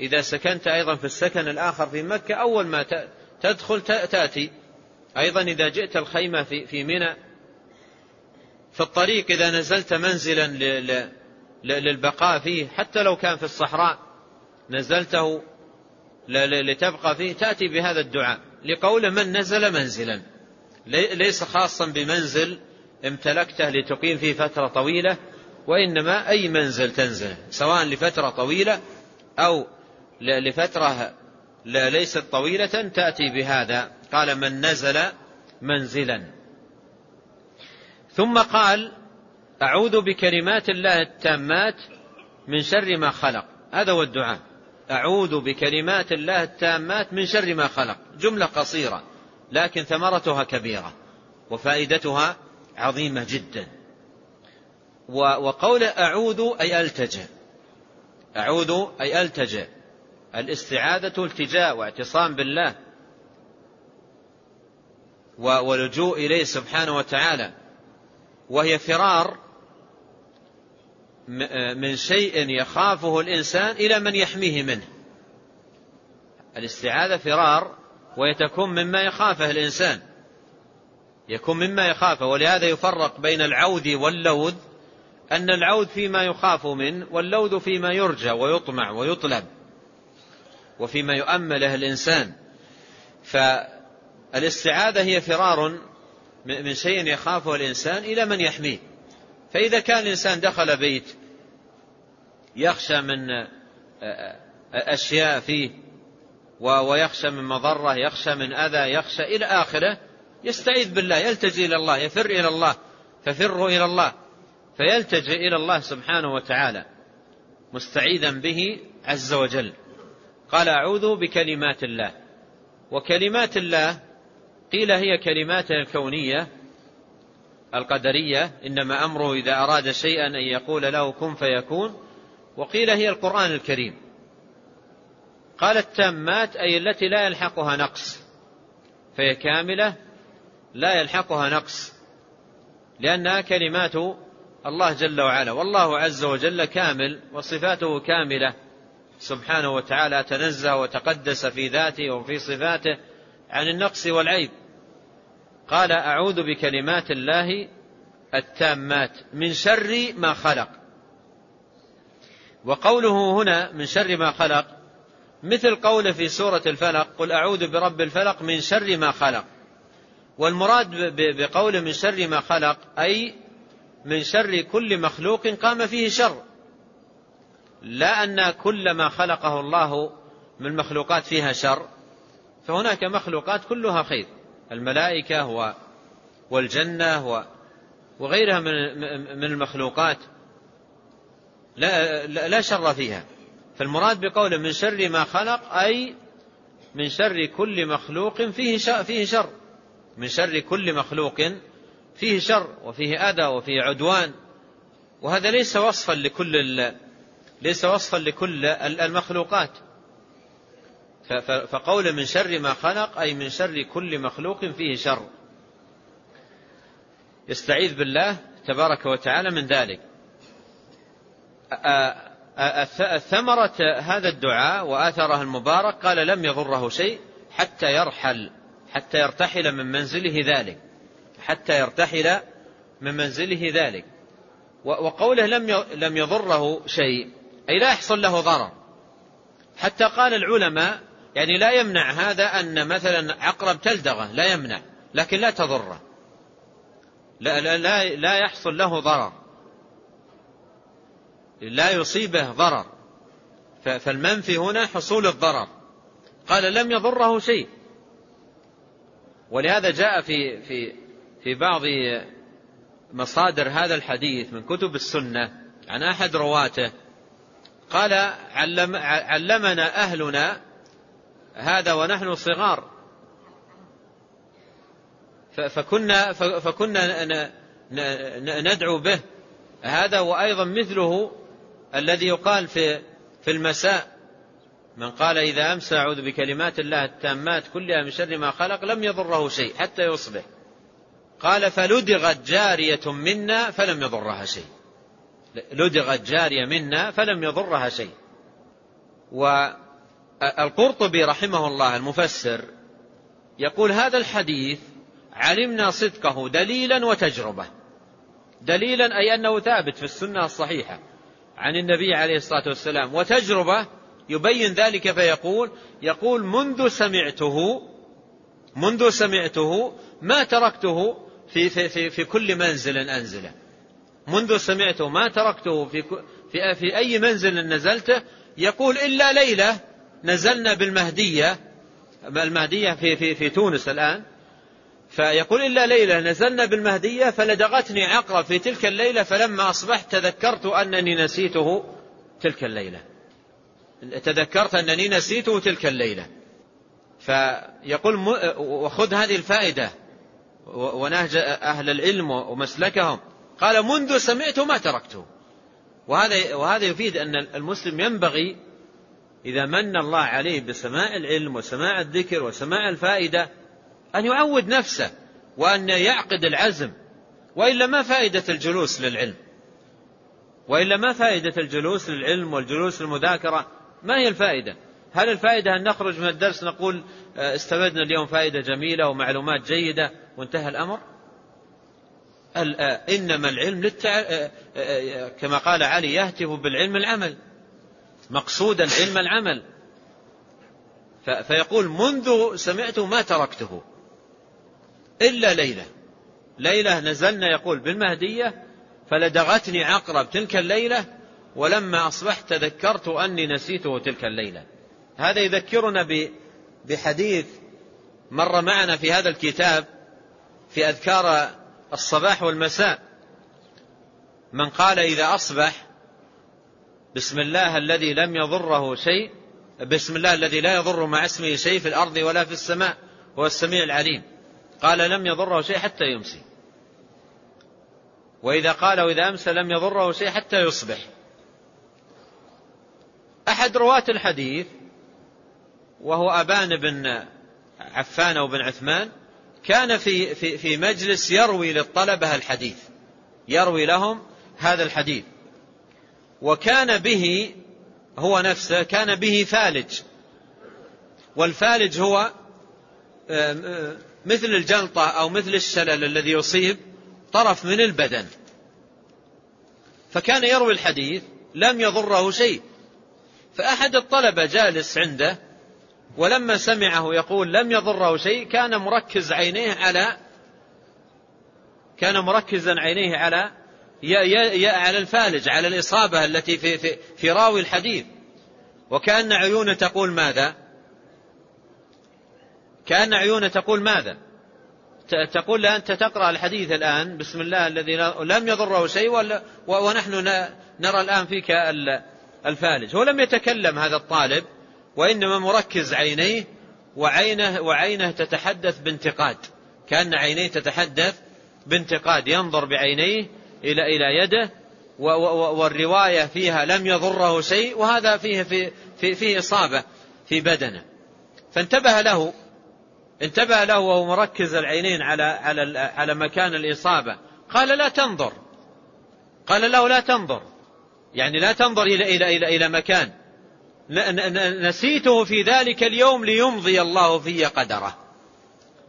إذا سكنت أيضا في السكن الآخر في مكة أول ما تدخل تأتي أيضا إذا جئت الخيمة في في منى في الطريق إذا نزلت منزلا للبقاء فيه حتى لو كان في الصحراء نزلته لتبقى فيه تأتي بهذا الدعاء لقول من نزل منزلا. ليس خاصا بمنزل امتلكته لتقيم فيه فترة طويلة وإنما أي منزل تنزله سواء لفترة طويلة أو لفترة ليست طويلة تأتي بهذا قال من نزل منزلا. ثم قال أعوذ بكلمات الله التامات من شر ما خلق. هذا هو الدعاء. أعوذ بكلمات الله التامات من شر ما خلق. جملة قصيرة لكن ثمرتها كبيرة وفائدتها عظيمة جدا. وقول أعوذ أي ألتجئ أعوذ أي ألتجئ الاستعاذة التجاء واعتصام بالله. ولجوء إليه سبحانه وتعالى. وهي فرار من شيء يخافه الإنسان إلى من يحميه منه. الاستعاذة فرار ويتكون مما يخافه الإنسان. يكون مما يخافه ولهذا يفرق بين العوذ واللوذ أن العوذ فيما يخاف منه واللوذ فيما يرجى ويطمع ويطلب وفيما يؤمله الإنسان. فالاستعاذة هي فرار من شيء يخافه الإنسان إلى من يحميه. فإذا كان الإنسان دخل بيت يخشى من آه، آه، أشياء فيه ويخشى من مضرة يخشى من أذى يخشى إلى آخره يستعيذ بالله يلتجئ إلى الله يفر إلى الله ففروا إلى الله فيلتجئ إلى الله سبحانه وتعالى مستعيذا به عز وجل. قال أعوذ بكلمات الله. وكلمات الله قيل هي كلمات الكونية القدرية إنما أمره إذا أراد شيئا أن يقول له كن فيكون وقيل هي القرآن الكريم. قال التامات أي التي لا يلحقها نقص فهي كاملة لا يلحقها نقص لأنها كلمات الله جل وعلا والله عز وجل كامل وصفاته كاملة. سبحانه وتعالى تنزه وتقدس في ذاته وفي صفاته. عن النقص والعيب. قال أعوذ بكلمات الله التامات من شر ما خلق. وقوله هنا من شر ما خلق مثل قوله في سورة الفلق قل أعوذ برب الفلق من شر ما خلق. والمراد بقوله من شر ما خلق أي من شر كل مخلوق قام فيه شر. لا أن كل ما خلقه الله من مخلوقات فيها شر. فهناك مخلوقات كلها خير. الملائكة والجنة وغيرها من المخلوقات. لا, لا شر فيها. فالمراد بقوله من شر ما خلق أي من شر كل مخلوق فيه فيه شر. من شر كل مخلوق فيه شر وفيه أذى وفيه عدوان. وهذا ليس وصفا لكل ليس وصفا لكل المخلوقات. فقول من شر ما خلق أي من شر كل مخلوق فيه شر. يستعيذ بالله تبارك وتعالى من ذلك. ثمرة هذا الدعاء وآثره المبارك قال لم يضره شيء حتى يرحل حتى يرتحل من منزله ذلك. حتى يرتحل من منزله ذلك. وقوله لم لم يضره شيء أي لا يحصل له ضرر. حتى قال العلماء يعني لا يمنع هذا أن مثلا عقرب تلدغة لا يمنع لكن لا تضره. لا, لا, لا, لا يحصل له ضرر. لا يصيبه ضرر. فالمنفي هنا حصول الضرر. قال لم يضره شيء. ولهذا جاء في في في بعض مصادر هذا الحديث من كتب السنة عن أحد رواته قال علم علمنا أهلنا هذا ونحن صغار. فكنا فكنا ندعو به. هذا وأيضا مثله الذي يقال في في المساء. من قال إذا أمسى أعوذ بكلمات الله التامات كلها من شر ما خلق لم يضره شيء حتى يصبح. قال فلدغت جارية منا فلم يضرها شيء. لدغت جارية منا فلم يضرها شيء. والقرطبي رحمه الله المفسر يقول هذا الحديث علمنا صدقه دليلا وتجربة. دليلا أي أنه ثابت في السنة الصحيحة عن النبي عليه الصلاة والسلام. وتجربة يبين ذلك فيقول يقول منذ سمعته منذ سمعته ما تركته في, في, في, في كل منزل أنزله منذ سمعته ما تركته في, في, في أي منزل نزلته يقول إلا ليلة نزلنا بالمهدية المهدية في, في, في تونس الآن. فيقول إلا ليلة نزلنا بالمهدية فلدغتني عقرب في تلك الليلة فلما أصبحت تذكرت أنني نسيته تلك الليلة. تذكرت أنني نسيته تلك الليلة. فيقول وخذ هذه الفائدة ونهج أهل العلم ومسلكهم. قال منذ سمعت ما تركته. وهذا وهذا يفيد أن المسلم ينبغي إذا من الله عليه بسماع العلم وسماع الذكر وسماع الفائدة أن يعود نفسه وأن يعقد العزم وإلا ما فائدة الجلوس للعلم؟ وإلا ما فائدة الجلوس للعلم والجلوس للمذاكرة؟ ما هي الفائدة؟ هل الفائدة أن نخرج من الدرس نقول آه، استفدنا اليوم فائدة جميلة ومعلومات جيدة وانتهى الأمر؟ آه، إنما العلم للتع... آه، كما قال علي يهتف بالعلم العمل. مقصودا علم العمل. فيقول منذ سمعت ما تركته. إلا ليلة. ليلة نزلنا يقول بالمهدية فلدغتني عقرب تلك الليلة ولما أصبحت تذكرت أني نسيته تلك الليلة. هذا يذكرنا بحديث مر معنا في هذا الكتاب في أذكار الصباح والمساء. من قال إذا أصبح بسم الله الذي لم يضره شيء بسم الله الذي لا يضر مع اسمه شيء في الأرض ولا في السماء هو السميع العليم. قال لم يضره شيء حتى يمسي. وإذا قال وإذا أمسى لم يضره شيء حتى يصبح. أحد رواة الحديث وهو أبان بن عفان أو بن عثمان كان في, في, في مجلس يروي للطلبة الحديث. يروي لهم هذا الحديث. وكان به هو نفسه كان به فالج. والفالج هو مثل الجلطة أو مثل الشلل الذي يصيب طرف من البدن. فكان يروي الحديث لم يضره شيء. فأحد الطلبة جالس عنده ولما سمعه يقول لم يضره شيء كان مركز عينيه على كان مركزا عينيه على على الفالج على الإصابة التي في, في, في راوي الحديث. وكأن عيونه تقول ماذا؟ كأن عيونه تقول ماذا؟ تقول أنت تقرأ الحديث الآن بسم الله الذي لم يضره شيء ونحن نرى الآن فيك الفالج. هو لم يتكلم هذا الطالب وإنما مركز عينيه وعينه وعينه تتحدث بانتقاد. كأن عينيه تتحدث بانتقاد. ينظر بعينيه إلى إلى يده والرواية فيها لم يضره شيء وهذا فيه في في فيه إصابة في بدنه. فانتبه له انتبه له وهو مركز العينين على على على مكان الإصابة. قال لا تنظر. قال له لا تنظر. يعني لا تنظر إلى إلى إلى إلى مكان. نسيته في ذلك اليوم ليمضي الله في قدره.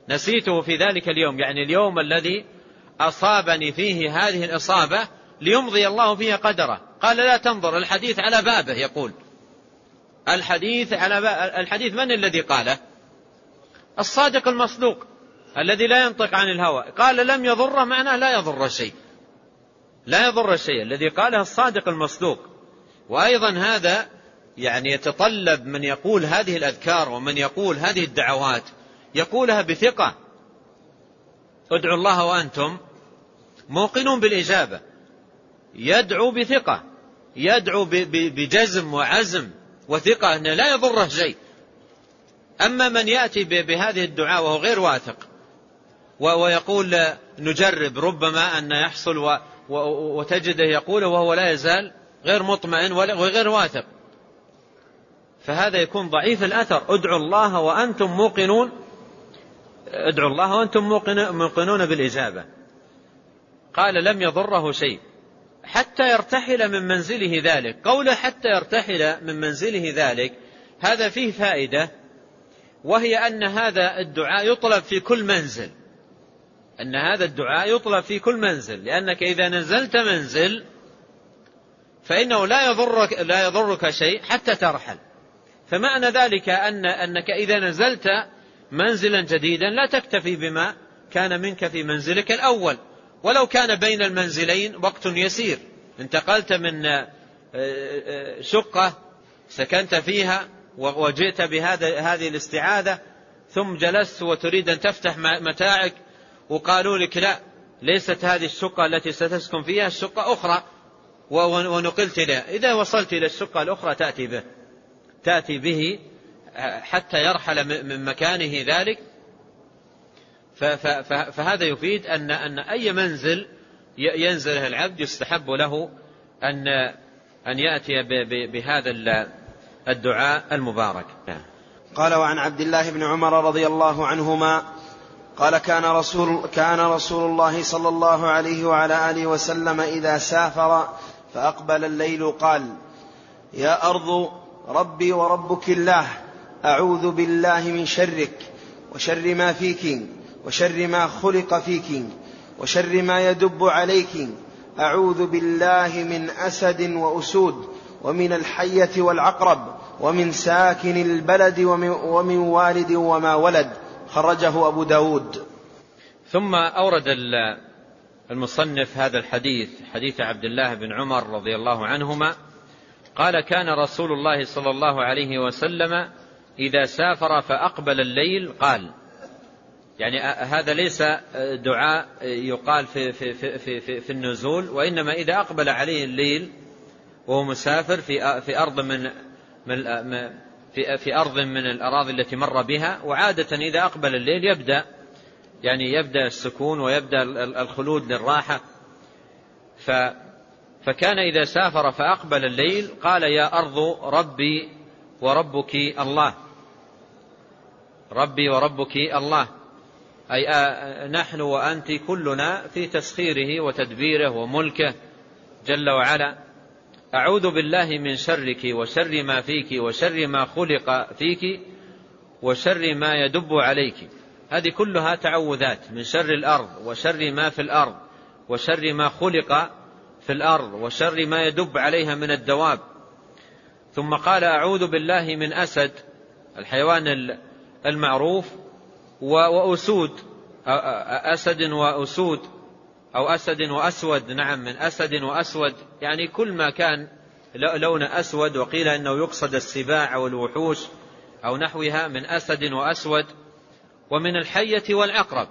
نسيته في ذلك اليوم يعني اليوم الذي أصابني فيه هذه الإصابة ليمضي الله فيها قدره. قال لا تنظر الحديث على بابه يقول. الحديث على الحديث من الذي قاله؟ الصادق المصدوق الذي لا ينطق عن الهوى. قال لم يضر معناه لا يضر شيء. لا يضر الشيء الذي قاله الصادق المصدوق. وأيضا هذا يعني يتطلب من يقول هذه الأذكار ومن يقول هذه الدعوات يقولها بثقة. ادعوا الله وأنتم موقنون بالإجابة. يدعو بثقة يدعو بجزم وعزم وثقة أنه لا يضره شيء. أما من يأتي بهذه الدعاء وهو غير واثق ويقول نجرب ربما أن يحصل وتجده يقوله وهو لا يزال غير مطمئن وغير واثق. فهذا يكون ضعيف الأثر. ادعوا الله وأنتم موقنون ادعوا الله وأنتم موقنون بالإجابة. قال لم يضره شيء. حتى يرتحل من منزله ذلك. قوله حتى يرتحل من منزله ذلك هذا فيه فائدة وهي أن هذا الدعاء يطلب في كل منزل. أن هذا الدعاء يطلب في كل منزل لأنك إذا نزلت منزل فإنه لا يضرك لا يضرك شيء حتى ترحل. فمعنى ذلك أن أنك إذا نزلت منزلا جديدا لا تكتفي بما كان منك في منزلك الأول. ولو كان بين المنزلين وقت يسير. انتقلت من آه، آه، شقة سكنت فيها وجئت بهذا هذه الاستعاذة ثم جلست وتريد أن تفتح متاعك وقالوا لك لا ليست هذه الشقة التي ستسكن فيها الشقة أخرى. ونقلت إليها إذا وصلت إلى الشقة الأخرى تأتي به تأتي به حتى يرحل من مكانه ذلك. فهذا يفيد أن أن أي منزل ينزله العبد يستحب له أن أن يأتي بهذا الدعاء المبارك. قال وعن عبد الله بن عمر رضي الله عنهما قال كان رسول كان رسول الله صلى الله عليه وعلى آله وسلم إذا سافر فأقبل الليل قال يا أرض ربي وربك الله أعوذ بالله من شرك وشر ما فيك وشر ما خلق فيك وشر ما يدب عليك. أعوذ بالله من أسد وأسود ومن الحية والعقرب ومن ساكن البلد ومن, ومن والد وما ولد. خرجه أبو داود. ثم أورد المصنف هذا الحديث حديث عبد الله بن عمر رضي الله عنهما. قال كان رسول الله صلى الله عليه وسلم إذا سافر فأقبل الليل قال يعني هذا ليس دعاء يقال في, في, في, في, في النزول وإنما إذا أقبل عليه الليل وهو مسافر في في أرض من من في في أرض من الأراضي التي مر بها وعادة إذا أقبل الليل يبدأ يعني يبدأ السكون ويبدأ الخلود للراحة. ف فكان إذا سافر فأقبل الليل قال يا أرض ربي وربك الله. ربي وربك الله. أي نحن وأنت كلنا في تسخيره وتدبيره وملكه جل وعلا. أعوذ بالله من شرك وشر ما فيك وشر ما خلق فيك وشر ما يدب عليك. هذه كلها تعوذات من شر الأرض وشر ما في الأرض وشر ما خلق في الأرض وشر ما يدب عليها من الدواب. ثم قال أعوذ بالله من أسد الحيوان المعروف وأسود أسد وأسود أو أسد وأسود نعم من أسد وأسود. يعني كل ما كان لون أسود وقيل أنه يقصد السباع أو الوحوش أو نحوها من أسد وأسود. ومن الحية والعقرب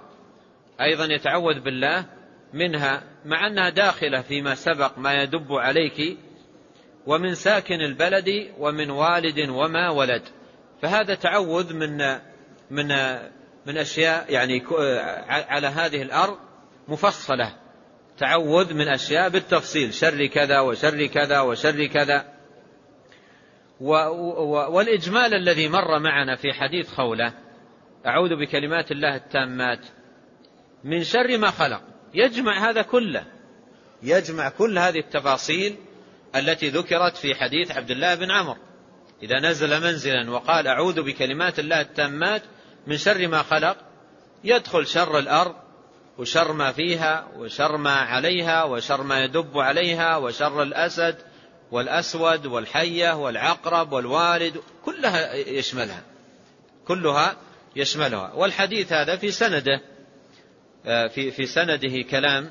أيضا يتعوذ بالله منها مع أنها داخلة فيما سبق ما يدب عليك ومن ساكن البلد ومن والد وما ولد. فهذا تعوذ من من من أشياء يعني على هذه الأرض مفصلة. تعوذ من أشياء بالتفصيل. شر كذا وشر كذا وشر كذا. والإجمال الذي مر معنا في حديث خولة أعوذ بكلمات الله التامات من شر ما خلق. يجمع هذا كله. يجمع كل هذه التفاصيل التي ذكرت في حديث عبد الله بن عمرو. إذا نزل منزلا وقال أعوذ بكلمات الله التامات من شر ما خلق يدخل شر الأرض وشر ما فيها وشر ما عليها وشر ما يدب عليها وشر الأسد والأسود والحية والعقرب والوالد كلها يشملها. كلها يشملها. والحديث هذا في سنده آه، في في سنده كلام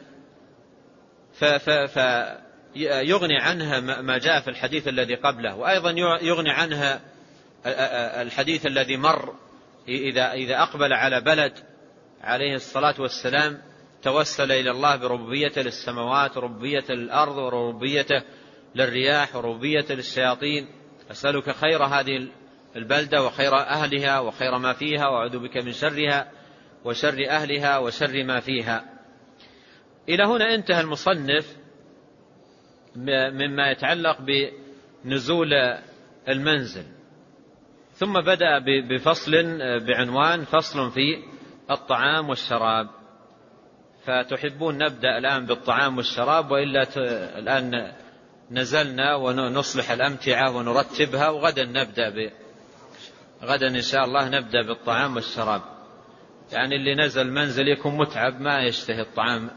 فيغني عنها ما جاء في الحديث الذي قبله وأيضا يغني عنها الحديث الذي مر إذا إذا أقبل على بلد عليه الصلاة والسلام توسل إلى الله بربوبيته للسماوات وربوبية الأرض وربوبيته للرياح وربوبية للشياطين. أسألك خير هذه البلدة وخير أهلها وخير ما فيها وأعوذ بك من شرها وشر أهلها وشر ما فيها. إلى هنا انتهى المصنف مما يتعلق بنزول المنزل. ثم بدأ بفصل بعنوان فصل في الطعام والشراب. فتحبون نبدأ الآن بالطعام والشراب وإلا الآن نزلنا ونصلح الأمتعة ونرتبها وغدا نبدأ ب غدا إن شاء الله نبدأ بالطعام والشراب. يعني اللي نزل منزل يكون متعب ما يشتهي الطعام.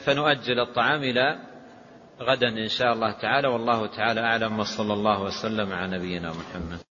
فنؤجل الطعام إلى غدا إن شاء الله تعالى. والله تعالى أعلم وصلى الله وسلم على نبينا محمد.